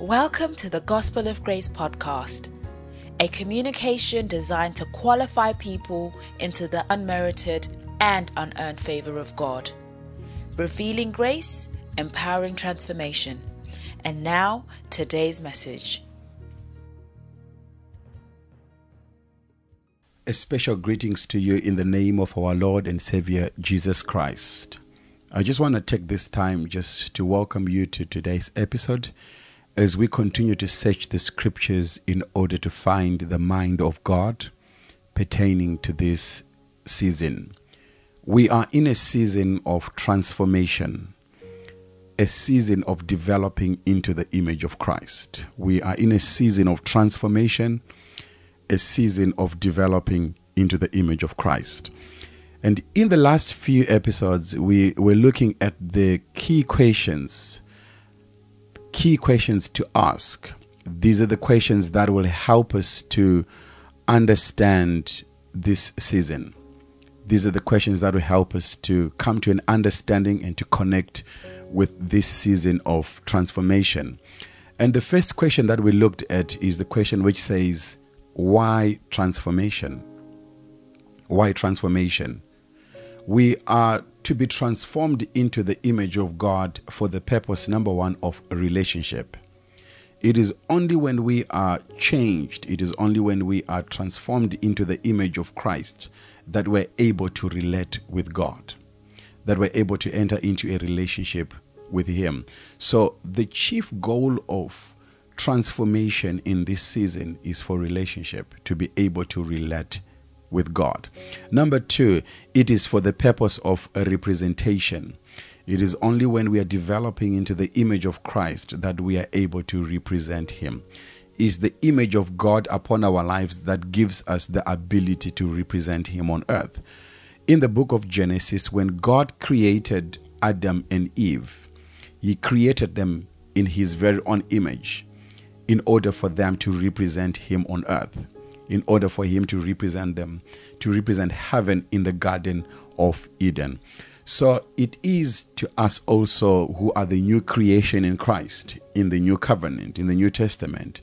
Welcome to the Gospel of Grace podcast, a communication designed to qualify people into the unmerited and unearned favor of God, revealing grace, empowering transformation. And now, today's message. A special greetings to you in the name of our Lord and Savior Jesus Christ. I just want to take this time just to welcome you to today's episode as we continue to search the scriptures in order to find the mind of God pertaining to this season. We are in a season of transformation, a season of developing into the image of Christ. We are in a season of transformation, a season of developing into the image of Christ. And in the last few episodes, we were looking at the key questions key questions to ask. These are the questions that will help us to understand this season. These are the questions that will help us to come to an understanding and to connect with this season of transformation. And the first question that we looked at is the question which says, Why transformation? Why transformation? We are to be transformed into the image of God for the purpose, number one, of relationship. It is only when we are changed, it is only when we are transformed into the image of Christ that we're able to relate with God, that we're able to enter into a relationship with Him. So, the chief goal of transformation in this season is for relationship, to be able to relate with God. Number two, it is for the purpose of representation. It is only when we are developing into the image of Christ that we are able to represent Him. Is the image of God upon our lives that gives us the ability to represent Him on earth. In the book of Genesis, when God created Adam and Eve, He created them in His very own image in order for them to represent Him on earth in order for him to represent them, to represent heaven in the Garden of Eden. So it is to us also who are the new creation in Christ, in the new covenant, in the New Testament,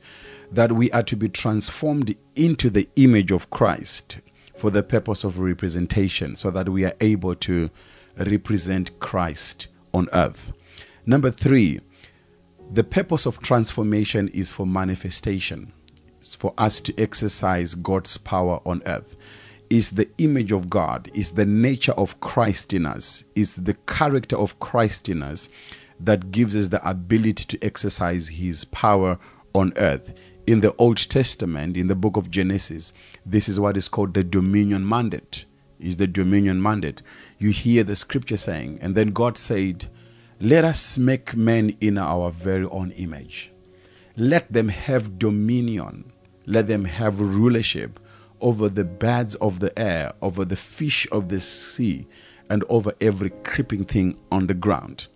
that we are to be transformed into the image of Christ for the purpose of representation, so that we are able to represent Christ on earth. Number three, the purpose of transformation is for manifestation for us to exercise God's power on earth is the image of God, is the nature of Christ in us, is the character of Christ in us that gives us the ability to exercise his power on earth. In the Old Testament, in the book of Genesis, this is what is called the dominion mandate. Is the dominion mandate. You hear the scripture saying, and then God said, Let us make men in our very own image. Let them have dominion let them have rulership over the birds of the air, over the fish of the sea, and over every creeping thing on the ground.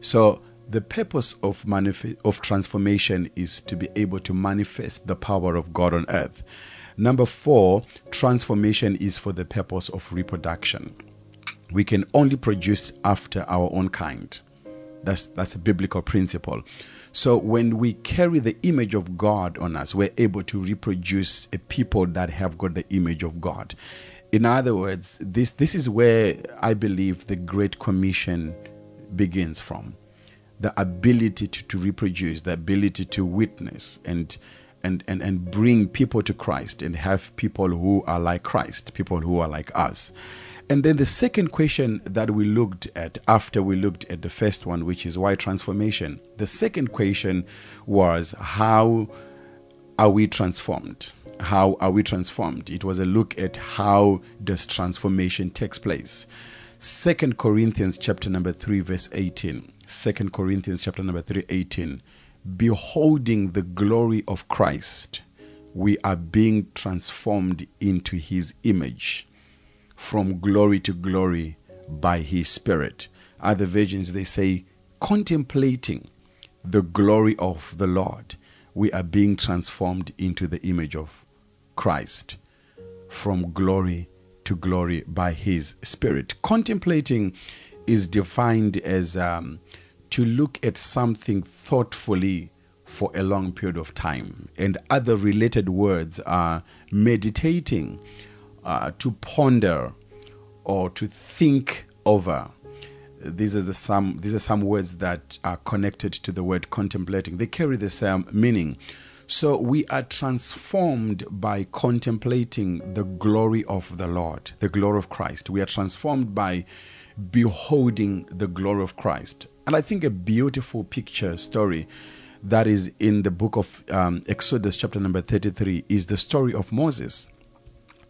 So, the purpose of, manif- of transformation is to be able to manifest the power of God on earth. Number four, transformation is for the purpose of reproduction. We can only produce after our own kind. That's, that's a biblical principle. So when we carry the image of God on us, we're able to reproduce a people that have got the image of God. In other words, this this is where I believe the Great Commission begins from. The ability to, to reproduce, the ability to witness and and, and, and bring people to Christ and have people who are like Christ, people who are like us. And then the second question that we looked at after we looked at the first one, which is why transformation, the second question was how are we transformed? How are we transformed? It was a look at how does transformation takes place. Second Corinthians chapter number 3 verse 18. Second Corinthians chapter number 3 18. Beholding the glory of Christ, we are being transformed into his image from glory to glory by his spirit. Other versions they say, contemplating the glory of the Lord, we are being transformed into the image of Christ from glory to glory by his spirit. Contemplating is defined as um, to look at something thoughtfully for a long period of time. And other related words are meditating, uh, to ponder, or to think over. These are the some these are some words that are connected to the word contemplating. They carry the same meaning. So we are transformed by contemplating the glory of the Lord, the glory of Christ. We are transformed by beholding the glory of Christ. And I think a beautiful picture story that is in the book of um, Exodus, chapter number 33, is the story of Moses.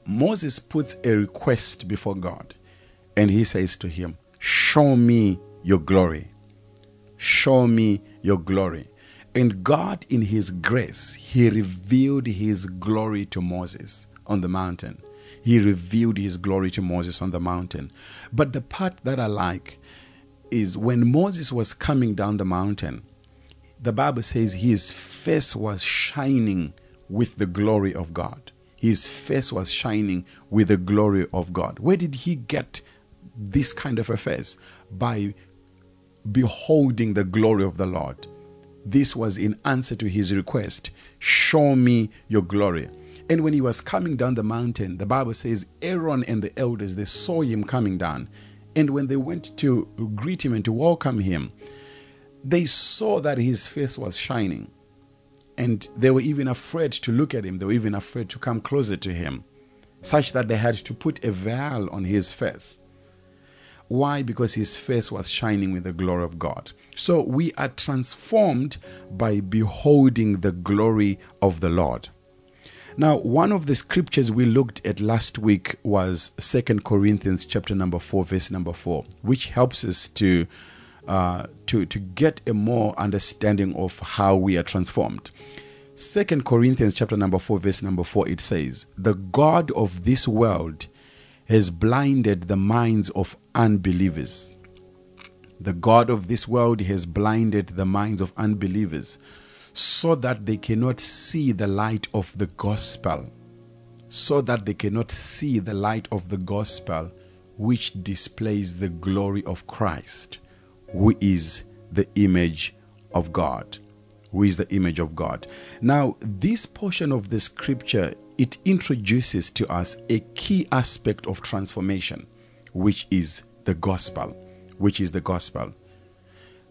Moses puts a request before God and he says to him, Show me your glory. Show me your glory. And God, in his grace, he revealed his glory to Moses on the mountain. He revealed his glory to Moses on the mountain. But the part that I like is when Moses was coming down the mountain, the Bible says his face was shining with the glory of God. His face was shining with the glory of God. Where did he get this kind of a face? By beholding the glory of the Lord. This was in answer to his request Show me your glory. And when he was coming down the mountain, the Bible says Aaron and the elders they saw him coming down. And when they went to greet him and to welcome him, they saw that his face was shining. And they were even afraid to look at him. They were even afraid to come closer to him, such that they had to put a veil on his face. Why? Because his face was shining with the glory of God. So we are transformed by beholding the glory of the Lord. Now, one of the scriptures we looked at last week was Second Corinthians chapter number 4 verse number 4, which helps us to uh, to to get a more understanding of how we are transformed. Second Corinthians chapter number 4 verse number 4 it says, "The god of this world has blinded the minds of unbelievers." The god of this world has blinded the minds of unbelievers so that they cannot see the light of the gospel. So that they cannot see the light of the gospel, which displays the glory of Christ, who is the image of God. Who is the image of God. Now, this portion of the scripture it introduces to us a key aspect of transformation, which is the gospel. Which is the gospel.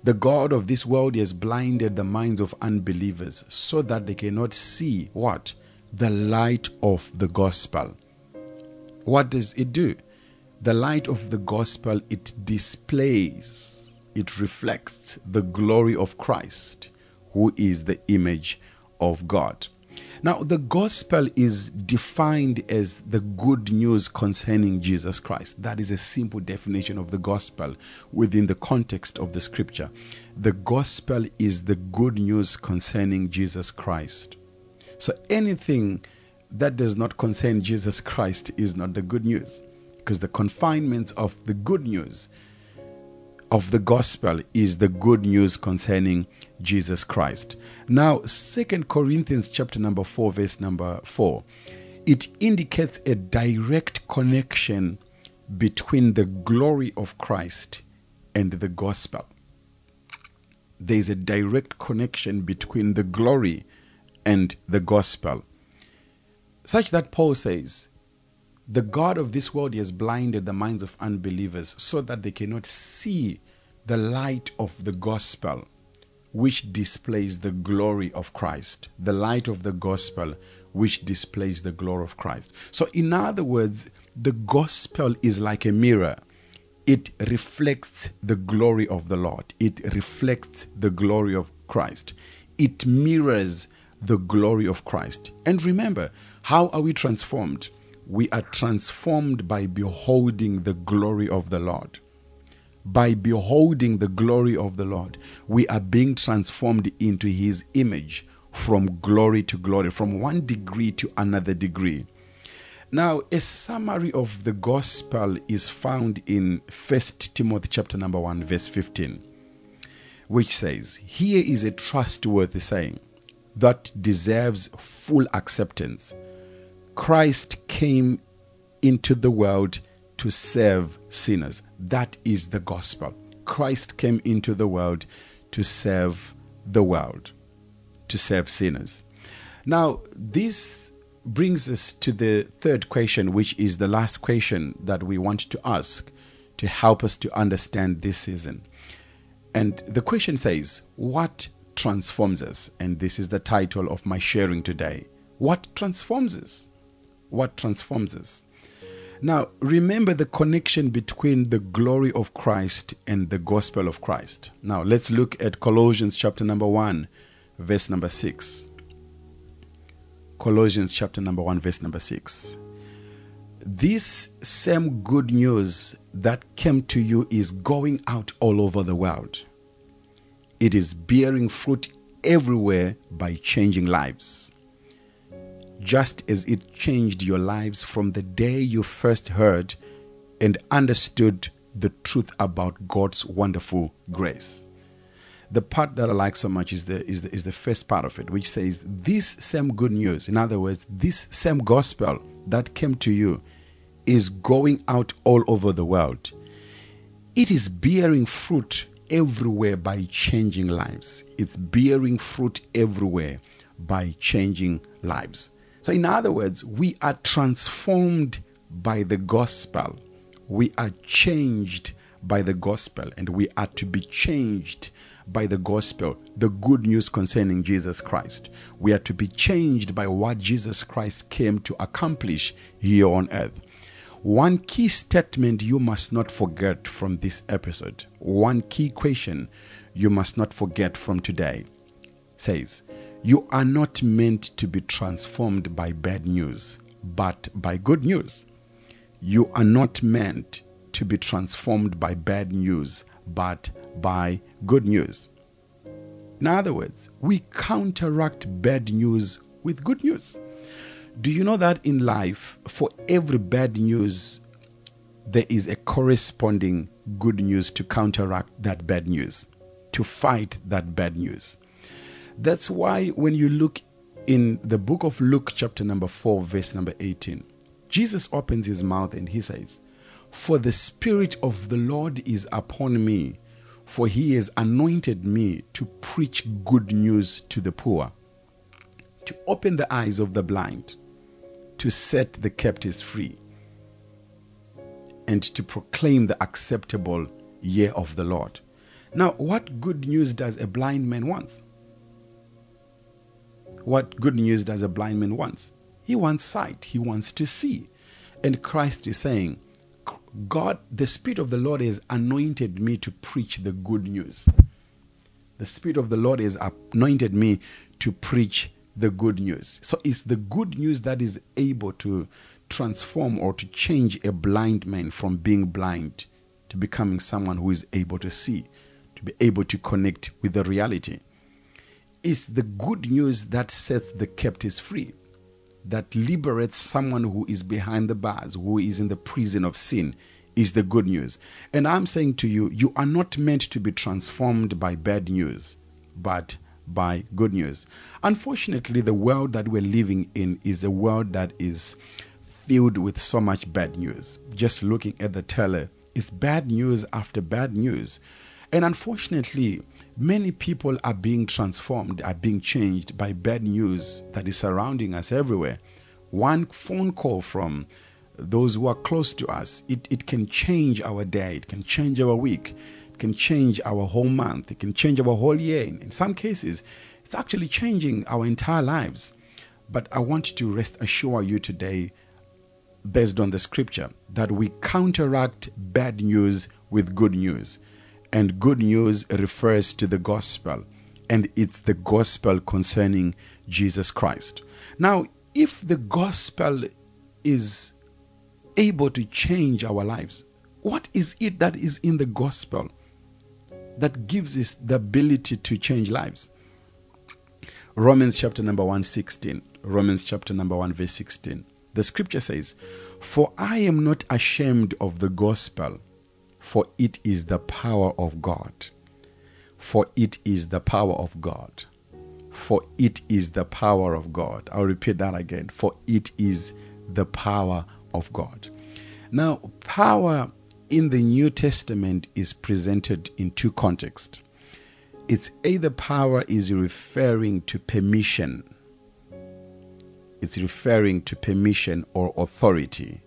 The God of this world has blinded the minds of unbelievers so that they cannot see what? The light of the gospel. What does it do? The light of the gospel, it displays, it reflects the glory of Christ, who is the image of God. Now, the gospel is defined as the good news concerning Jesus Christ. That is a simple definition of the gospel within the context of the scripture. The gospel is the good news concerning Jesus Christ. So, anything that does not concern Jesus Christ is not the good news because the confinements of the good news of the gospel is the good news concerning Jesus Christ. Now, Second Corinthians chapter number 4 verse number 4, it indicates a direct connection between the glory of Christ and the gospel. There is a direct connection between the glory and the gospel. Such that Paul says, the God of this world has blinded the minds of unbelievers so that they cannot see the light of the gospel, which displays the glory of Christ. The light of the gospel, which displays the glory of Christ. So, in other words, the gospel is like a mirror. It reflects the glory of the Lord. It reflects the glory of Christ. It mirrors the glory of Christ. And remember, how are we transformed? We are transformed by beholding the glory of the Lord. By beholding the glory of the Lord, we are being transformed into His image from glory to glory, from one degree to another degree. Now, a summary of the gospel is found in 1 Timothy chapter number 1 verse 15, which says, "Here is a trustworthy saying that deserves full acceptance." Christ came into the world to save sinners. That is the gospel. Christ came into the world to save the world. to serve sinners. Now, this brings us to the third question, which is the last question that we want to ask to help us to understand this season. And the question says, What transforms us? And this is the title of my sharing today. What transforms us? What transforms us? Now, remember the connection between the glory of Christ and the gospel of Christ. Now, let's look at Colossians chapter number 1, verse number 6. Colossians chapter number 1, verse number 6. This same good news that came to you is going out all over the world. It is bearing fruit everywhere by changing lives. Just as it changed your lives from the day you first heard and understood the truth about God's wonderful grace the part that I like so much is the, is the is the first part of it, which says this same good news. In other words, this same gospel that came to you is going out all over the world. It is bearing fruit everywhere by changing lives. It's bearing fruit everywhere by changing lives. So, in other words, we are transformed by the gospel. We are changed by the gospel, and we are to be changed by the gospel, the good news concerning Jesus Christ. We are to be changed by what Jesus Christ came to accomplish here on earth. One key statement you must not forget from this episode, one key question you must not forget from today says, You are not meant to be transformed by bad news, but by good news. You are not meant to be transformed by bad news, but by good news. In other words, we counteract bad news with good news. Do you know that in life, for every bad news, there is a corresponding good news to counteract that bad news, to fight that bad news? That's why when you look in the book of Luke, chapter number 4, verse number 18, Jesus opens his mouth and he says, For the Spirit of the Lord is upon me for he has anointed me to preach good news to the poor, to open the eyes of the blind, to set the captives free, and to proclaim the acceptable year of the Lord. Now, what good news does a blind man want? What good news does a blind man want? He wants sight, he wants to see. And Christ is saying, God, the Spirit of the Lord has anointed me to preach the good news. The Spirit of the Lord has anointed me to preach the good news. So it's the good news that is able to transform or to change a blind man from being blind to becoming someone who is able to see, to be able to connect with the reality. It's the good news that sets the captives free that liberates someone who is behind the bars, who is in the prison of sin, is the good news. And I'm saying to you, you are not meant to be transformed by bad news, but by good news. Unfortunately, the world that we're living in is a world that is filled with so much bad news. Just looking at the teller, it's bad news after bad news. And unfortunately, Many people are being transformed, are being changed by bad news that is surrounding us everywhere. One phone call from those who are close to us, it, it can change our day, it can change our week, it can change our whole month, it can change our whole year. In some cases, it's actually changing our entire lives. But I want to rest assure you today, based on the scripture, that we counteract bad news with good news. And good news refers to the gospel, and it's the gospel concerning Jesus Christ. Now, if the gospel is able to change our lives, what is it that is in the gospel that gives us the ability to change lives? Romans chapter number 1, 16. Romans chapter number 1, verse 16. The scripture says, For I am not ashamed of the gospel for it is the power of God. For it is the power of God. For it is the power of God. I'll repeat that again. For it is the power of God. Now, power in the New Testament is presented in two contexts. it's either power is referring to permission, it's referring to permission or authority.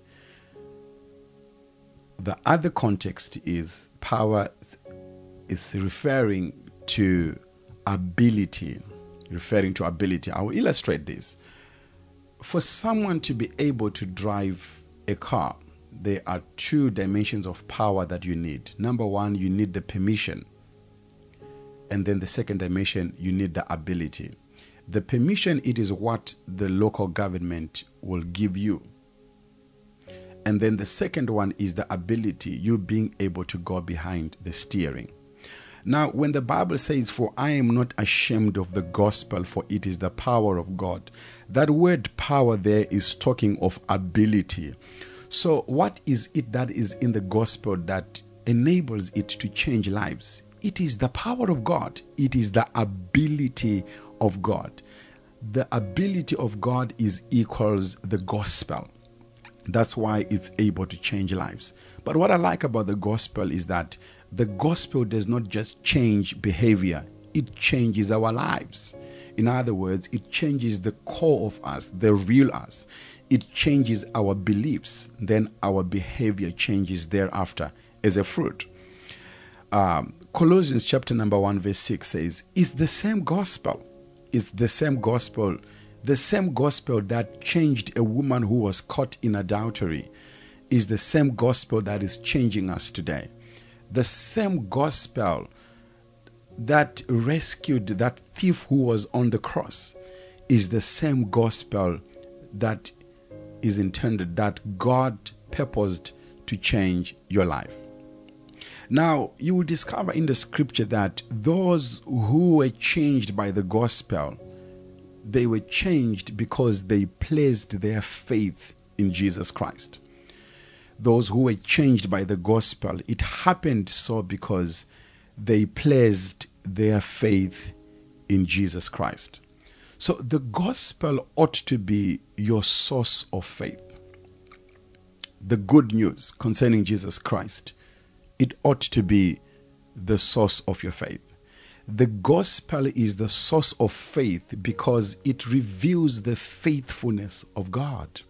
The other context is power is referring to ability, referring to ability. I will illustrate this. For someone to be able to drive a car, there are two dimensions of power that you need. Number one, you need the permission. And then the second dimension, you need the ability. The permission, it is what the local government will give you. And then the second one is the ability, you being able to go behind the steering. Now, when the Bible says, For I am not ashamed of the gospel, for it is the power of God, that word power there is talking of ability. So, what is it that is in the gospel that enables it to change lives? It is the power of God, it is the ability of God. The ability of God is equals the gospel. That's why it's able to change lives. But what I like about the gospel is that the gospel does not just change behavior, it changes our lives. In other words, it changes the core of us, the real us. It changes our beliefs, then our behavior changes thereafter as a fruit. Um, Colossians chapter number 1, verse 6 says, It's the same gospel. It's the same gospel. The same gospel that changed a woman who was caught in adultery is the same gospel that is changing us today the same gospel that rescued that thief who was on the cross is the same gospel that is intended that God purposed to change your life. Now, you will discover in the scripture that those who were changed by the gospel, they were changed because they placed their faith in Jesus Christ those who were changed by the gospel, it happened so because they placed their faith in Jesus Christ. So the gospel ought to be your source of faith. The good news concerning Jesus Christ, it ought to be the source of your faith. The gospel is the source of faith because it reveals the faithfulness of God.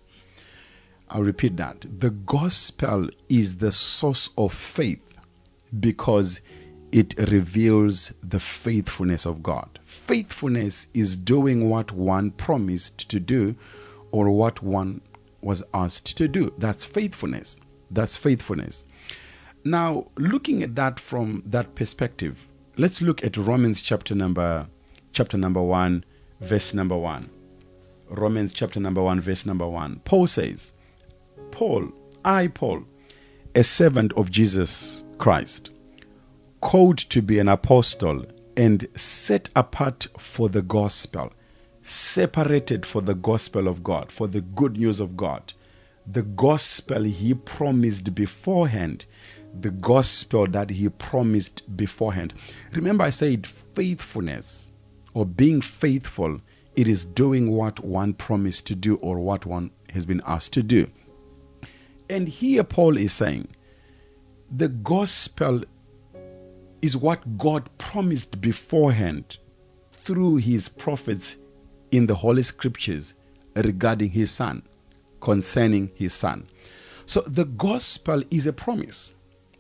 I'll repeat that. The gospel is the source of faith because it reveals the faithfulness of God. Faithfulness is doing what one promised to do or what one was asked to do. That's faithfulness. That's faithfulness. Now, looking at that from that perspective, let's look at Romans chapter number chapter number 1 verse number 1. Romans chapter number 1 verse number 1. Paul says, Paul, I, Paul, a servant of Jesus Christ, called to be an apostle and set apart for the gospel, separated for the gospel of God, for the good news of God, the gospel he promised beforehand, the gospel that he promised beforehand. Remember, I said faithfulness or being faithful, it is doing what one promised to do or what one has been asked to do. And here Paul is saying the gospel is what God promised beforehand through his prophets in the Holy Scriptures regarding his son, concerning his son. So the gospel is a promise.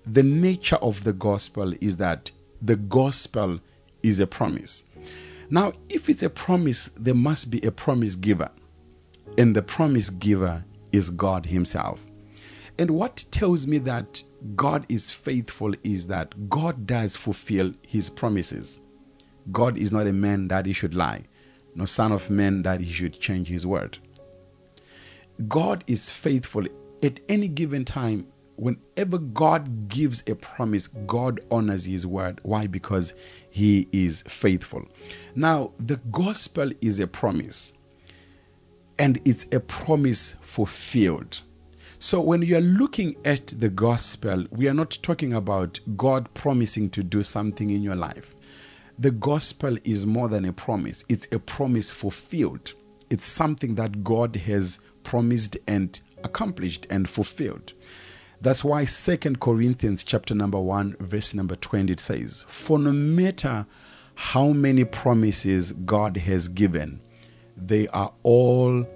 The nature of the gospel is that the gospel is a promise. Now, if it's a promise, there must be a promise giver. And the promise giver is God Himself. And what tells me that God is faithful is that God does fulfill his promises. God is not a man that he should lie, no son of man that he should change his word. God is faithful at any given time. Whenever God gives a promise, God honors his word. Why? Because he is faithful. Now, the gospel is a promise, and it's a promise fulfilled. So, when you are looking at the gospel, we are not talking about God promising to do something in your life. The gospel is more than a promise, it's a promise fulfilled. It's something that God has promised and accomplished and fulfilled. That's why Second Corinthians chapter number 1 verse number 20 it says, "For no matter how many promises God has given, they are all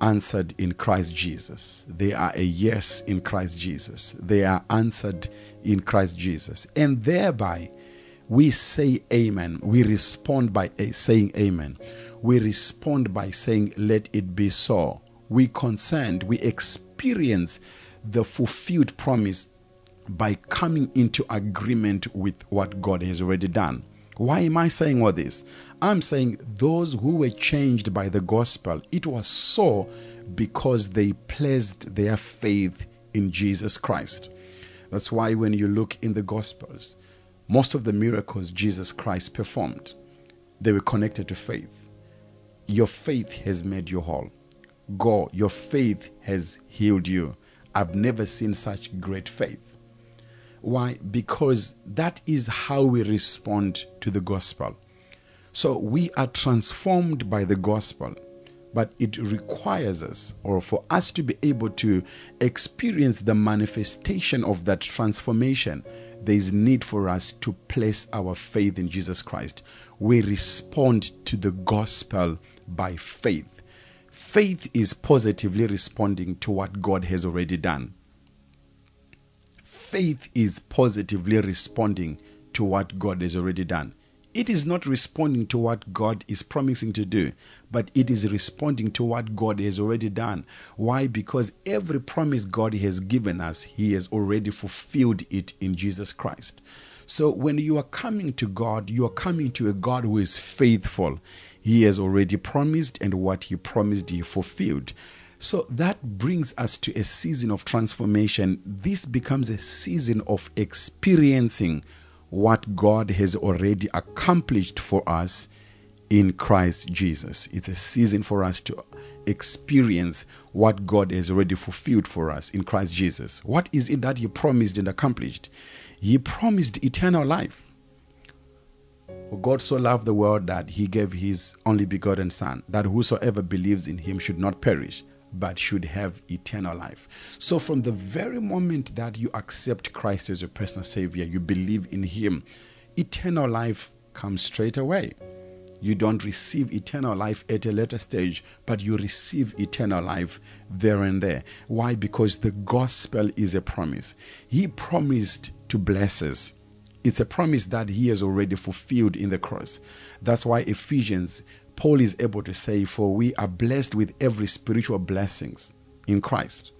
answered in Christ Jesus. They are a yes in Christ Jesus. They are answered in Christ Jesus. And thereby, we say amen. We respond by saying amen. We respond by saying, let it be so. We consent, we experience the fulfilled promise by coming into agreement with what God has already done. Why am I saying all this? I'm saying those who were changed by the gospel, it was so because they placed their faith in Jesus Christ. That's why when you look in the gospels, most of the miracles Jesus Christ performed, they were connected to faith. Your faith has made you whole. Go, your faith has healed you. I've never seen such great faith. Why? Because that is how we respond to the gospel. So we are transformed by the gospel, but it requires us, or for us to be able to experience the manifestation of that transformation, there is need for us to place our faith in Jesus Christ. We respond to the gospel by faith. Faith is positively responding to what God has already done faith is positively responding to what God has already done. It is not responding to what God is promising to do, but it is responding to what God has already done. Why? Because every promise God has given us, He has already fulfilled it in Jesus Christ. So when you are coming to God, you are coming to a God who is faithful. He has already promised, and what He promised, He fulfilled. So that brings us to a season of transformation. This becomes a season of experiencing what God has already accomplished for us in Christ Jesus. It's a season for us to experience what God has already fulfilled for us in Christ Jesus. What is it that He promised and accomplished? He promised eternal life. For God so loved the world that He gave His only begotten Son, that whosoever believes in Him should not perish, but should have eternal life. So, from the very moment that you accept Christ as your personal Savior, you believe in Him, eternal life comes straight away. You don't receive eternal life at a later stage, but you receive eternal life there and there. Why? Because the gospel is a promise. He promised to bless us. It's a promise that he has already fulfilled in the cross. That's why Ephesians Paul is able to say, For we are blessed with every spiritual blessings in Christ.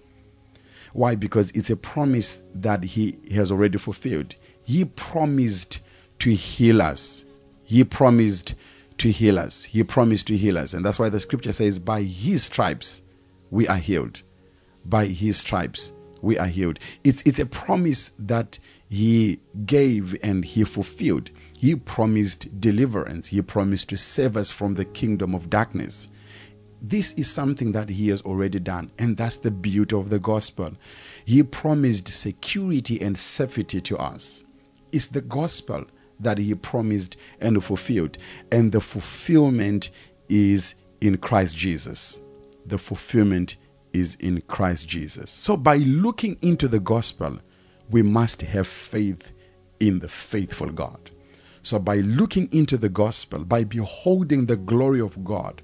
Why? Because it's a promise that he has already fulfilled. He promised to heal us. He promised to heal us. He promised to heal us. And that's why the scripture says, By his stripes we are healed. By his stripes we are healed. It's, it's a promise that he gave and he fulfilled. He promised deliverance. He promised to save us from the kingdom of darkness. This is something that He has already done, and that's the beauty of the gospel. He promised security and safety to us. It's the gospel that He promised and fulfilled, and the fulfillment is in Christ Jesus. The fulfillment is in Christ Jesus. So, by looking into the gospel, we must have faith in the faithful God. So, by looking into the gospel, by beholding the glory of God,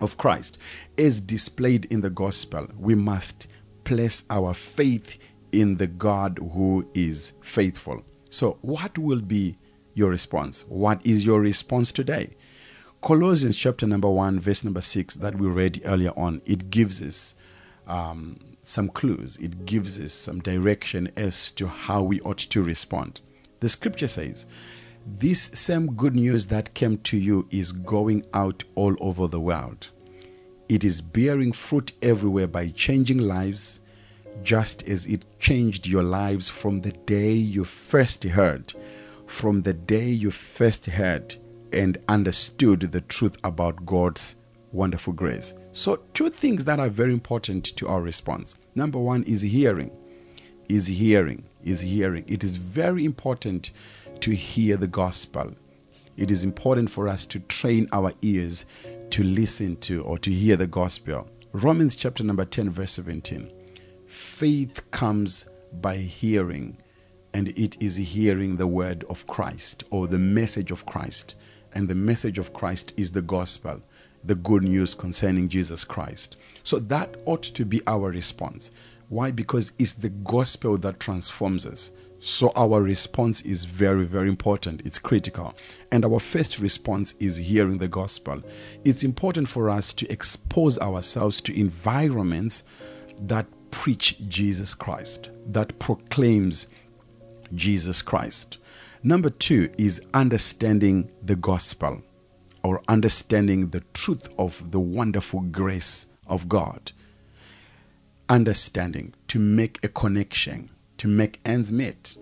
of Christ, as displayed in the gospel, we must place our faith in the God who is faithful. So, what will be your response? What is your response today? Colossians chapter number 1, verse number 6, that we read earlier on, it gives us um, some clues, it gives us some direction as to how we ought to respond. The scripture says, this same good news that came to you is going out all over the world. It is bearing fruit everywhere by changing lives, just as it changed your lives from the day you first heard, from the day you first heard and understood the truth about God's wonderful grace. So, two things that are very important to our response. Number one is hearing. Is hearing. Is hearing. It is very important to hear the gospel. It is important for us to train our ears to listen to or to hear the gospel. Romans chapter number 10, verse 17. Faith comes by hearing, and it is hearing the word of Christ or the message of Christ. And the message of Christ is the gospel, the good news concerning Jesus Christ. So that ought to be our response. Why? Because it's the gospel that transforms us. So our response is very, very important. It's critical. And our first response is hearing the gospel. It's important for us to expose ourselves to environments that preach Jesus Christ, that proclaims Jesus Christ. Number two is understanding the gospel or understanding the truth of the wonderful grace of God. Understanding to make a connection, to make ends meet,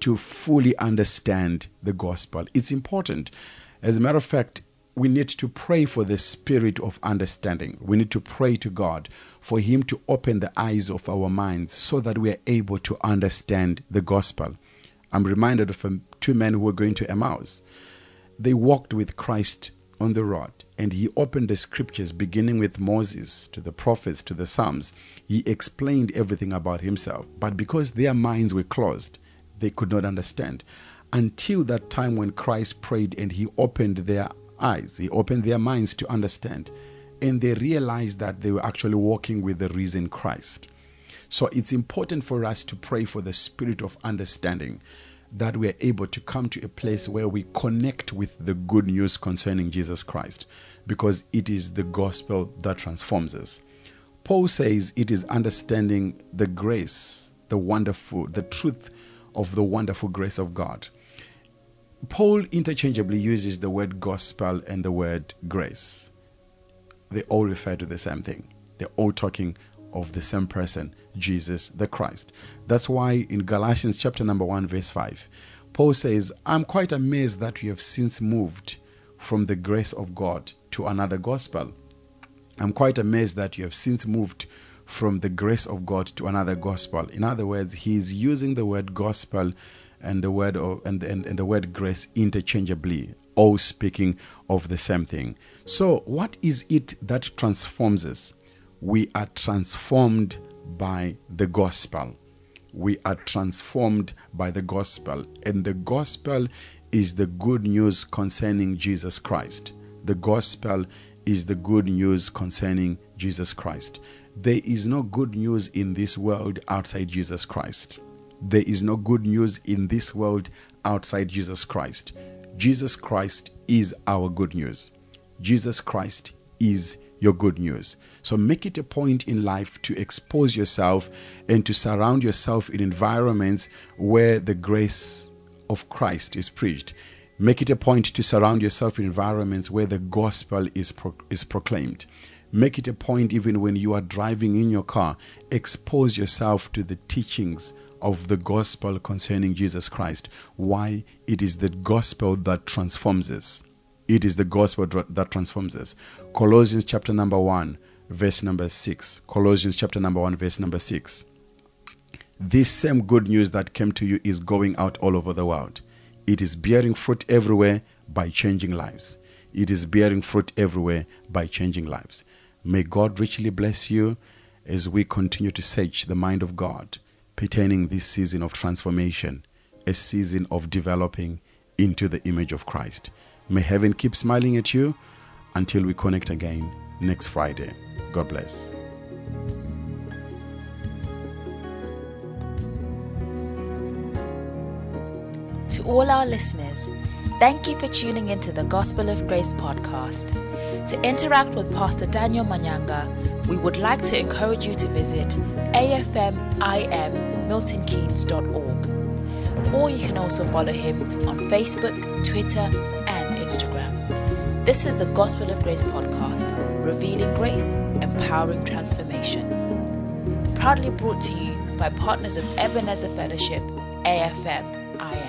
to fully understand the gospel. It's important. As a matter of fact, we need to pray for the spirit of understanding. We need to pray to God for Him to open the eyes of our minds so that we are able to understand the gospel. I'm reminded of um, two men who were going to Emmaus. They walked with Christ on the road, and he opened the scriptures beginning with Moses to the prophets to the Psalms. He explained everything about himself, but because their minds were closed, they could not understand. Until that time when Christ prayed and he opened their eyes, he opened their minds to understand, and they realized that they were actually walking with the risen Christ. So it's important for us to pray for the spirit of understanding that we are able to come to a place where we connect with the good news concerning Jesus Christ because it is the gospel that transforms us. Paul says it is understanding the grace, the wonderful, the truth of the wonderful grace of God. Paul interchangeably uses the word gospel and the word grace. They all refer to the same thing. They're all talking of the same person, Jesus the Christ. That's why in Galatians chapter number 1 verse 5, Paul says, "I'm quite amazed that you have since moved from the grace of God to another gospel. I'm quite amazed that you have since moved from the grace of God to another gospel." In other words, he is using the word gospel and the word of, and, and, and the word grace interchangeably all speaking of the same thing. So, what is it that transforms us? We are transformed by the gospel. We are transformed by the gospel. And the gospel is the good news concerning Jesus Christ. The gospel is the good news concerning Jesus Christ. There is no good news in this world outside Jesus Christ. There is no good news in this world outside Jesus Christ. Jesus Christ is our good news. Jesus Christ is your good news. So make it a point in life to expose yourself and to surround yourself in environments where the grace of Christ is preached. Make it a point to surround yourself in environments where the gospel is, pro- is proclaimed. Make it a point, even when you are driving in your car, expose yourself to the teachings of the gospel concerning Jesus Christ. Why? It is the gospel that transforms us. It is the gospel that transforms us. Colossians chapter number 1, verse number 6. Colossians chapter number 1, verse number 6. This same good news that came to you is going out all over the world. It is bearing fruit everywhere by changing lives. It is bearing fruit everywhere by changing lives. May God richly bless you as we continue to search the mind of God pertaining this season of transformation, a season of developing into the image of Christ. May heaven keep smiling at you until we connect again next Friday. God bless. To all our listeners, thank you for tuning into the Gospel of Grace podcast. To interact with Pastor Daniel Manyanga, we would like to encourage you to visit afmimmiltonkeynes.org. Or you can also follow him on Facebook, Twitter, Instagram. This is the Gospel of Grace podcast, revealing grace, empowering transformation. Proudly brought to you by partners of Ebenezer Fellowship, AFM, I am.